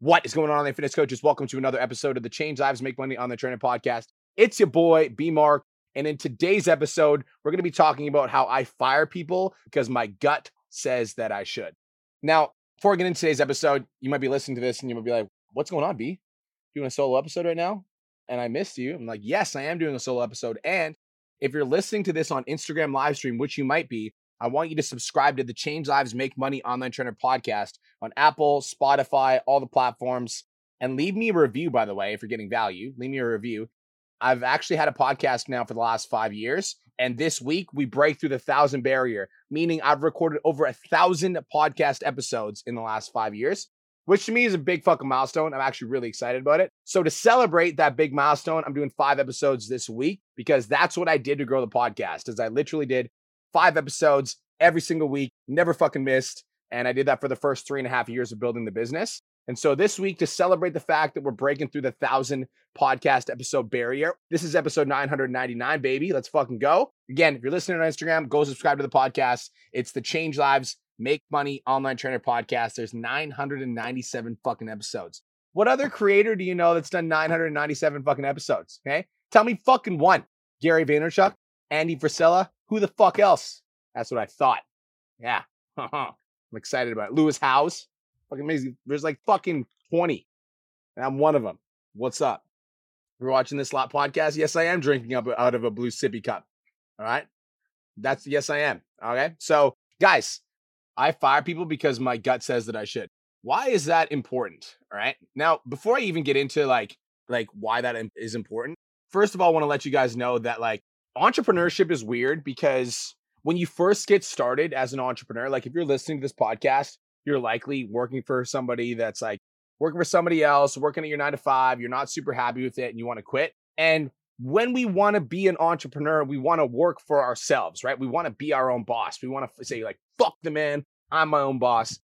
What is going on, online fitness coaches? Welcome to another episode of the Change Lives Make Money Online Trainer podcast. It's your boy, B Mark. And in today's episode, we're going to be talking about how I fire people because my gut says that I should. Now, before I get into today's episode, you might be listening to this and you might be like, what's going on, B? Doing a solo episode right now? And I missed you. I'm like, yes, I am doing a solo episode. And if you're listening to this on Instagram live stream, which you might be, I want you to subscribe to the Change Lives Make Money Online Trainer podcast on Apple, Spotify, all the platforms. And leave me a review, by the way, if you're getting value. Leave me a review. I've actually had a podcast now for the last five years. And this week we break through the thousand barrier, meaning I've recorded over a thousand podcast episodes in the last five years, which to me is a big fucking milestone. I'm actually really excited about it. So to celebrate that big milestone, I'm doing five episodes this week because that's what I did to grow the podcast. Is I literally did five episodes every single week, never fucking missed. And I did that for the first three and a half years of building the business. And so this week, to celebrate the fact that we're breaking through the thousand podcast episode barrier, this is episode 999, baby. Let's fucking go. Again, if you're listening on Instagram, go subscribe to the podcast. It's the Change Lives, Make Money Online Trainer podcast. There's 997 fucking episodes. What other creator do you know that's done 997 fucking episodes? Okay. Tell me fucking one. Gary Vaynerchuk, Andy Frisella, who the fuck else? That's what I thought. Yeah. I'm excited about it. Lewis Howes. Fucking amazing. There's like fucking 20. And I'm one of them. What's up? You're watching this lot podcast? Yes, I am drinking up out of a blue sippy cup. All right. That's yes, I am. Okay. So, guys, I fire people because my gut says that I should. Why is that important? All right. Now, before I even get into like like why that is important, first of all, I want to let you guys know that like entrepreneurship is weird because when you first get started as an entrepreneur, like if you're listening to this podcast, you're likely working for somebody that's like working for somebody else, working at your nine to five, you're not super happy with it and you want to quit. And when we want to be an entrepreneur, we want to work for ourselves, right? We want to be our own boss. We want to say, like, fuck the man, I'm my own boss.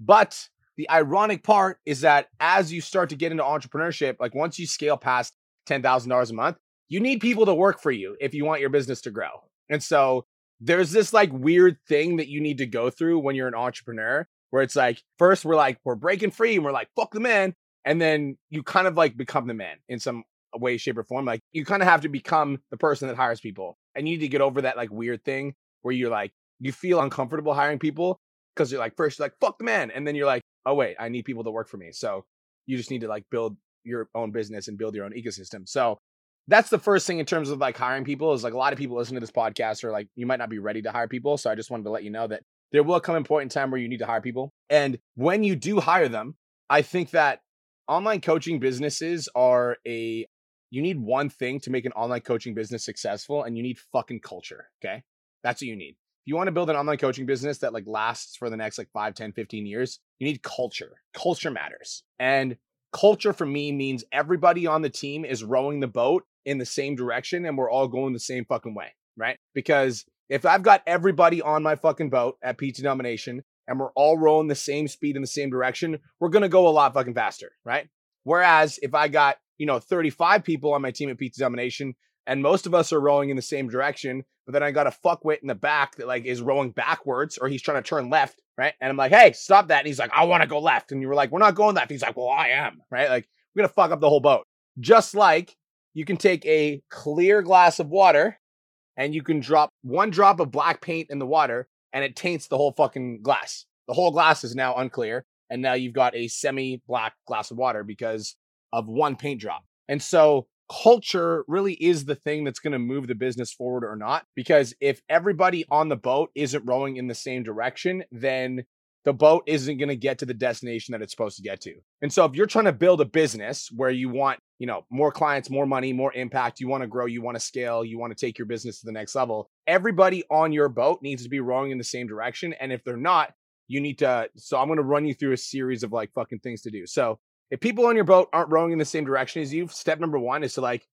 But the ironic part is that as you start to get into entrepreneurship, like once you scale past $10,000 a month, you need people to work for you if you want your business to grow. And so there's this like weird thing that you need to go through when you're an entrepreneur where it's like, first we're like, we're breaking free and we're like, fuck the man. And then you kind of like become the man in some way, shape, or form. Like you kind of have to become the person that hires people. And you need to get over that like weird thing where you're like, you feel uncomfortable hiring people because you're like, first, you're like, fuck the man. And then you're like, oh, wait, I need people to work for me. So you just need to like build your own business and build your own ecosystem. So that's the first thing in terms of like hiring people is like a lot of people listen to this podcast or like you might not be ready to hire people so i just wanted to let you know that there will come a point in time where you need to hire people and when you do hire them i think that online coaching businesses are a you need one thing to make an online coaching business successful and you need fucking culture okay? That's what you need. If you want to build an online coaching business that like lasts for the next like 5 10 15 years you need culture. Culture matters and culture for me means everybody on the team is rowing the boat in the same direction and we're all going the same fucking way, right? Because if I've got everybody on my fucking boat at PT Domination and we're all rowing the same speed in the same direction, we're going to go a lot fucking faster, right? Whereas if I got, you know, 35 people on my team at PT Domination and most of us are rowing in the same direction, but then I got a fuckwit in the back that like is rowing backwards or he's trying to turn left, right? And I'm like, hey, stop that. And he's like, I want to go left. And you were like, we're not going left. He's like, well, I am, right? Like, we're to fuck up the whole boat. Just like you can take a clear glass of water and you can drop one drop of black paint in the water and it taints the whole fucking glass. The whole glass is now unclear. And now you've got a semi black glass of water because of one paint drop. And so culture really is the thing that's going to move the business forward or not. Because if everybody on the boat isn't rowing in the same direction, then the boat isn't going to get to the destination that it's supposed to get to. And so if you're trying to build a business where you want, you know, more clients, more money, more impact, you want to grow, you want to scale, you want to take your business to the next level, everybody on your boat needs to be rowing in the same direction. And if they're not, you need to so I'm going to run you through a series of like fucking things to do. So, if people on your boat aren't rowing in the same direction as you, step number 1 is to like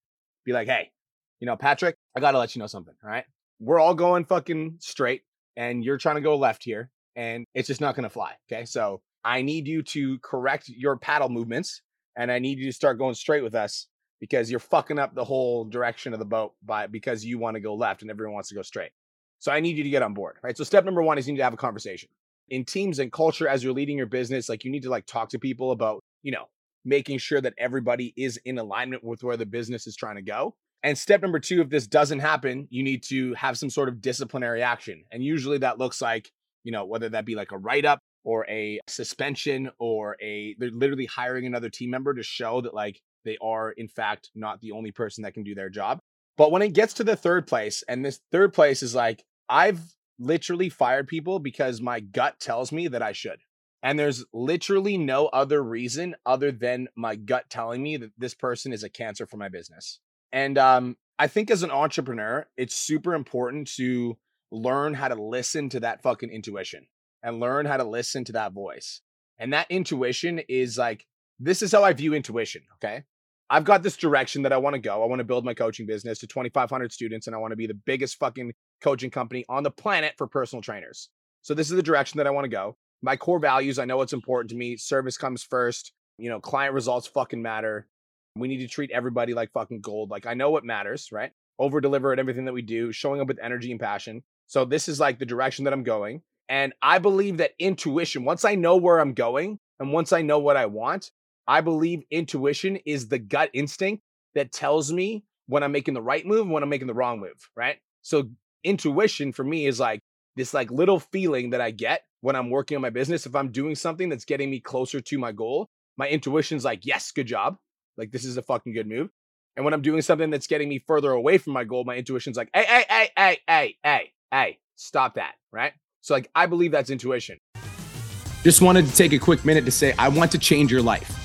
be like, "Hey, you know, Patrick, I got to let you know something, all right? We're all going fucking straight and you're trying to go left here and it's just not to fly. Okay. So I need you to correct your paddle movements and I need you to start going straight with us because you're fucking up the whole direction of the boat by because you want to go left and everyone wants to go straight. So I need you to get on board. Right. So step number one is you need to have a conversation. In teams and culture, as you're leading your business, like you need to like talk to people about, you know, making sure that everybody is in alignment with where the business is trying to go. And step number two, if this doesn't happen, you need to have some sort of disciplinary action. And usually that looks like, you know, whether that be like a write up or a suspension or a, they're literally hiring another team member to show that like they are, in fact, not the only person that can do their job. But when it gets to the third place, and this third place is like, I've literally fired people because my gut tells me that I should. And there's literally no other reason other than my gut telling me that this person is a cancer for my business. And um, I think as an entrepreneur, it's super important to learn how to listen to that fucking intuition and learn how to listen to that voice. And that intuition is like, this is how I view intuition. Okay. I've got this direction that I want to go. I want to build my coaching business to 2,500 students and I want to be the biggest fucking coaching company on the planet for personal trainers. So this is the direction that I want to go. My core values, I know it's important to me. Service comes first. You know, client results fucking matter. We need to treat everybody like fucking gold. Like I know what matters, right? Over deliver at everything that we do, showing up with energy and passion. So this is like the direction that I'm going. And I believe that intuition, once I know where I'm going and once I know what I want, I believe intuition is the gut instinct that tells me when I'm making the right move and when I'm making the wrong move, right? So intuition for me is like this like little feeling that I get when I'm working on my business. If I'm doing something that's getting me closer to my goal, my intuition's like, yes, good job. Like this is a fucking good move. And when I'm doing something that's getting me further away from my goal, my intuition's like, hey, hey, hey, hey, hey, hey, hey, stop that, right? So like I believe that's intuition. Just wanted to take a quick minute to say I want to change your life.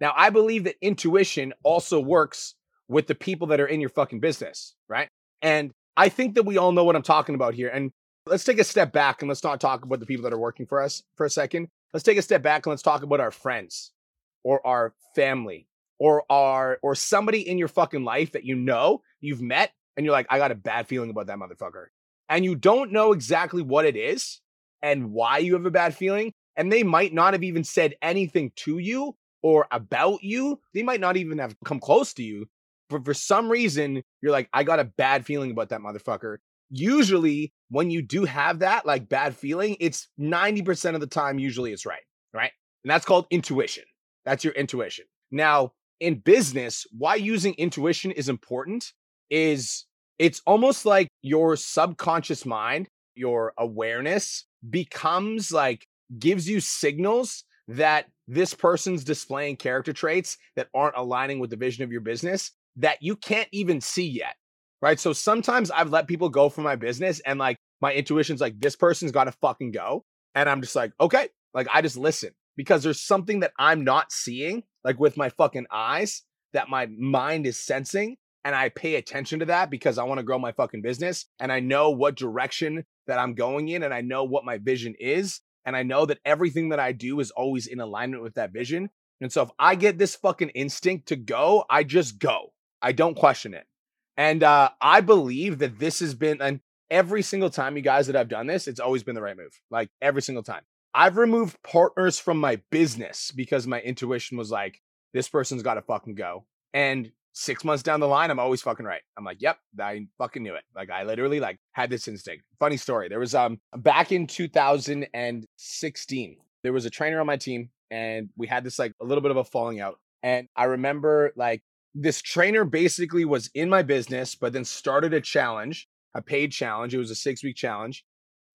Now, I believe that intuition also works with the people that are in your fucking business, right? And I think that we all know what I'm talking about here. And let's take a step back and let's not talk about the people that are working for us for a second. Let's take a step back and let's talk about our friends or our family or our or somebody in your fucking life that you know you've met and you're like, I got a bad feeling about that motherfucker. And you don't know exactly what it is and why you have a bad feeling. And they might not have even said anything to you, or about you, they might not even have come close to you. But for some reason, you're like, I got a bad feeling about that motherfucker. Usually, when you do have that like bad feeling, it's 90% of the time, usually it's right. Right. And that's called intuition. That's your intuition. Now, in business, why using intuition is important is it's almost like your subconscious mind, your awareness becomes like gives you signals that this person's displaying character traits that aren't aligning with the vision of your business that you can't even see yet. Right. So sometimes I've let people go from my business and like my intuition's like, this person's got to fucking go. And I'm just like, okay. Like I just listen because there's something that I'm not seeing, like with my fucking eyes, that my mind is sensing. And I pay attention to that because I want to grow my fucking business. And I know what direction that I'm going in and I know what my vision is. And I know that everything that I do is always in alignment with that vision. And so if I get this fucking instinct to go, I just go. I don't question it. And uh, I believe that this has been, and every single time, you guys, that I've done this, it's always been the right move. Like every single time. I've removed partners from my business because my intuition was like, this person's got to fucking go. And six months down the line, I'm always fucking right. I'm like, yep, I fucking knew it. Like I literally like had this instinct. Funny story. There was um back in 2016, there was a trainer on my team and we had this like a little bit of a falling out. And I remember like this trainer basically was in my business, but then started a challenge, a paid challenge. It was a six week challenge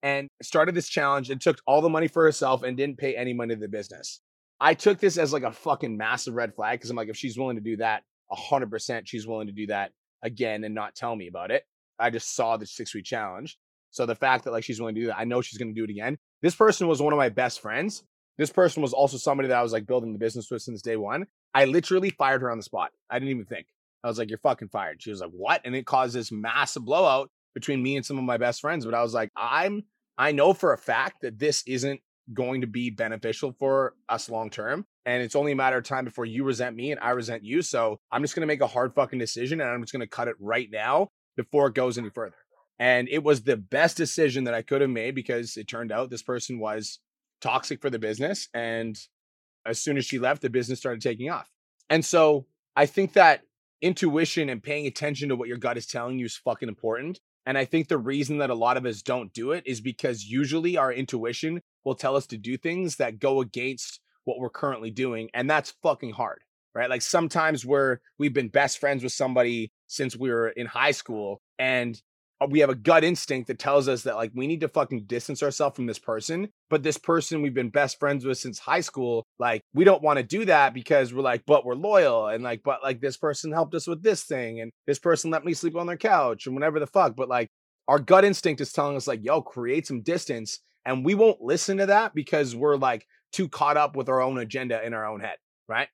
and started this challenge and took all the money for herself and didn't pay any money to the business. I took this as like a fucking massive red flag because I'm like, if she's willing to do that, 100% she's willing to do that again and not tell me about it. I just saw the six week challenge. So the fact that like she's willing to do that, I know she's going to do it again. This person was one of my best friends. This person was also somebody that I was like building the business with since day one. I literally fired her on the spot. I didn't even think. I was like, "You're fucking fired." She was like, "What?" And it caused this massive blowout between me and some of my best friends. But I was like, "I'm I know for a fact that this isn't going to be beneficial for us long term. And it's only a matter of time before you resent me and I resent you. So I'm just going to make a hard fucking decision and I'm just going to cut it right now before it goes any further. And it was the best decision that I could have made because it turned out this person was toxic for the business. And as soon as she left, the business started taking off. And so I think that intuition and paying attention to what your gut is telling you is fucking important. And I think the reason that a lot of us don't do it is because usually our intuition will tell us to do things that go against what we're currently doing. And that's fucking hard, right? Like sometimes we're, we've been best friends with somebody since we were in high school and uh, we have a gut instinct that tells us that like we need to fucking distance ourselves from this person but this person we've been best friends with since high school like we don't want to do that because we're like but we're loyal and like but like this person helped us with this thing and this person let me sleep on their couch and whatever the fuck but like our gut instinct is telling us like yo create some distance and we won't listen to that because we're like too caught up with our own agenda in our own head right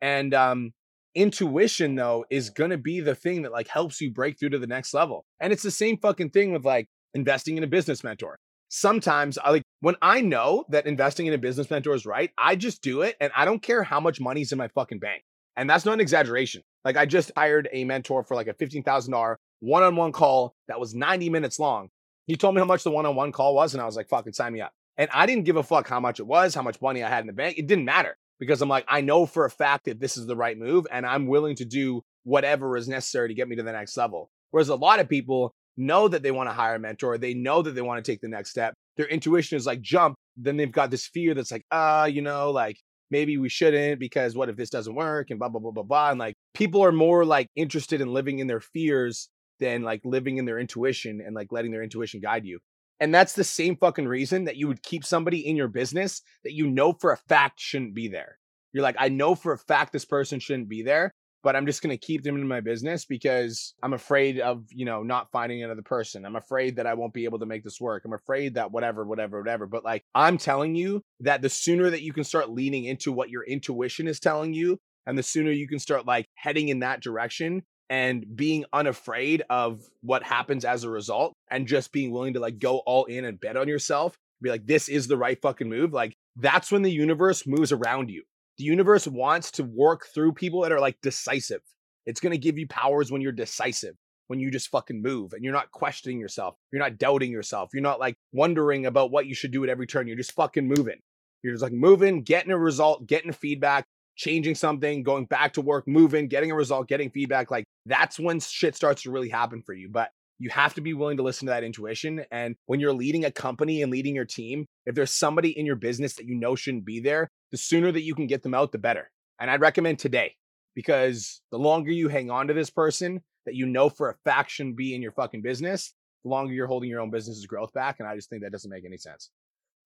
and um intuition though is going to be the thing that like helps you break through to the next level. And it's the same fucking thing with like investing in a business mentor. Sometimes I like when I know that investing in a business mentor is right, I just do it and I don't care how much money's in my fucking bank. And that's not an exaggeration. Like I just hired a mentor for like a $15,000 one-on-one call that was 90 minutes long. He told me how much the one-on-one call was and I was like, fucking sign me up. And I didn't give a fuck how much it was, how much money I had in the bank. It didn't matter because I'm like, I know for a fact that this is the right move and I'm willing to do whatever is necessary to get me to the next level. Whereas a lot of people know that they want to hire a mentor, they know that they want to take the next step. Their intuition is like jump. Then they've got this fear that's like, ah, uh, you know, like maybe we shouldn't because what if this doesn't work and blah, blah, blah, blah, blah. And like people are more like interested in living in their fears than like living in their intuition and like letting their intuition guide you. And that's the same fucking reason that you would keep somebody in your business that you know for a fact shouldn't be there. You're like, I know for a fact this person shouldn't be there, but I'm just going to keep them in my business because I'm afraid of, you know, not finding another person. I'm afraid that I won't be able to make this work. I'm afraid that whatever, whatever, whatever. But like, I'm telling you that the sooner that you can start leaning into what your intuition is telling you, and the sooner you can start like heading in that direction, and being unafraid of what happens as a result and just being willing to like go all in and bet on yourself, be like, this is the right fucking move. Like, that's when the universe moves around you. The universe wants to work through people that are like decisive. It's going to give you powers when you're decisive, when you just fucking move and you're not questioning yourself. You're not doubting yourself. You're not like wondering about what you should do at every turn. You're just fucking moving. You're just like moving, getting a result, getting feedback, changing something, going back to work, moving, getting a result, getting feedback. Like that's when shit starts to really happen for you. But you have to be willing to listen to that intuition. And when you're leading a company and leading your team, if there's somebody in your business that you know shouldn't be there, the sooner that you can get them out, the better. And I'd recommend today because the longer you hang on to this person that you know for a fact shouldn't be in your fucking business, the longer you're holding your own business's growth back. And I just think that doesn't make any sense.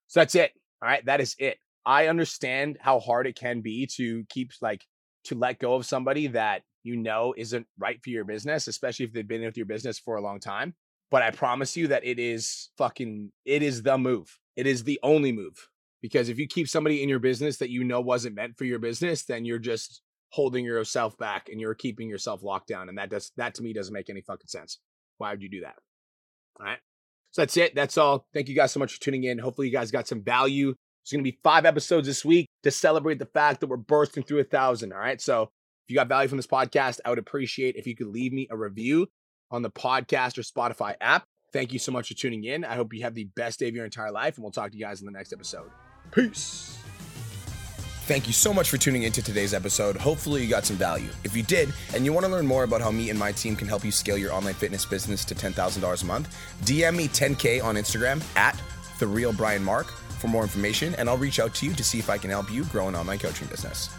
So that's it. All right. That is it. I understand how hard it can be to keep like to let go of somebody that you know isn't right for your business, especially if they've been with your business for a long time. But I promise you that it is fucking, it is the move. It is the only move. Because if you keep somebody in your business that you know wasn't meant for your business, then you're just holding yourself back and you're keeping yourself locked down. And that does, that to me doesn't make any fucking sense. Why would you do that? All right. So that's it. That's all. Thank you guys so much for tuning in. Hopefully, you guys got some value. There's going to be five episodes this week to celebrate the fact that we're bursting through a thousand. All right. So if you got value from this podcast, I would appreciate if you could leave me a review on the podcast or Spotify app. Thank you so much for tuning in. I hope you have the best day of your entire life, and we'll talk to you guys in the next episode. Peace. Thank you so much for tuning into today's episode. Hopefully, you got some value. If you did, and you want to learn more about how me and my team can help you scale your online fitness business to $10,000 a month, DM me 10K on Instagram at The Real Brian Mark for more information, and I'll reach out to you to see if I can help you grow an online coaching business.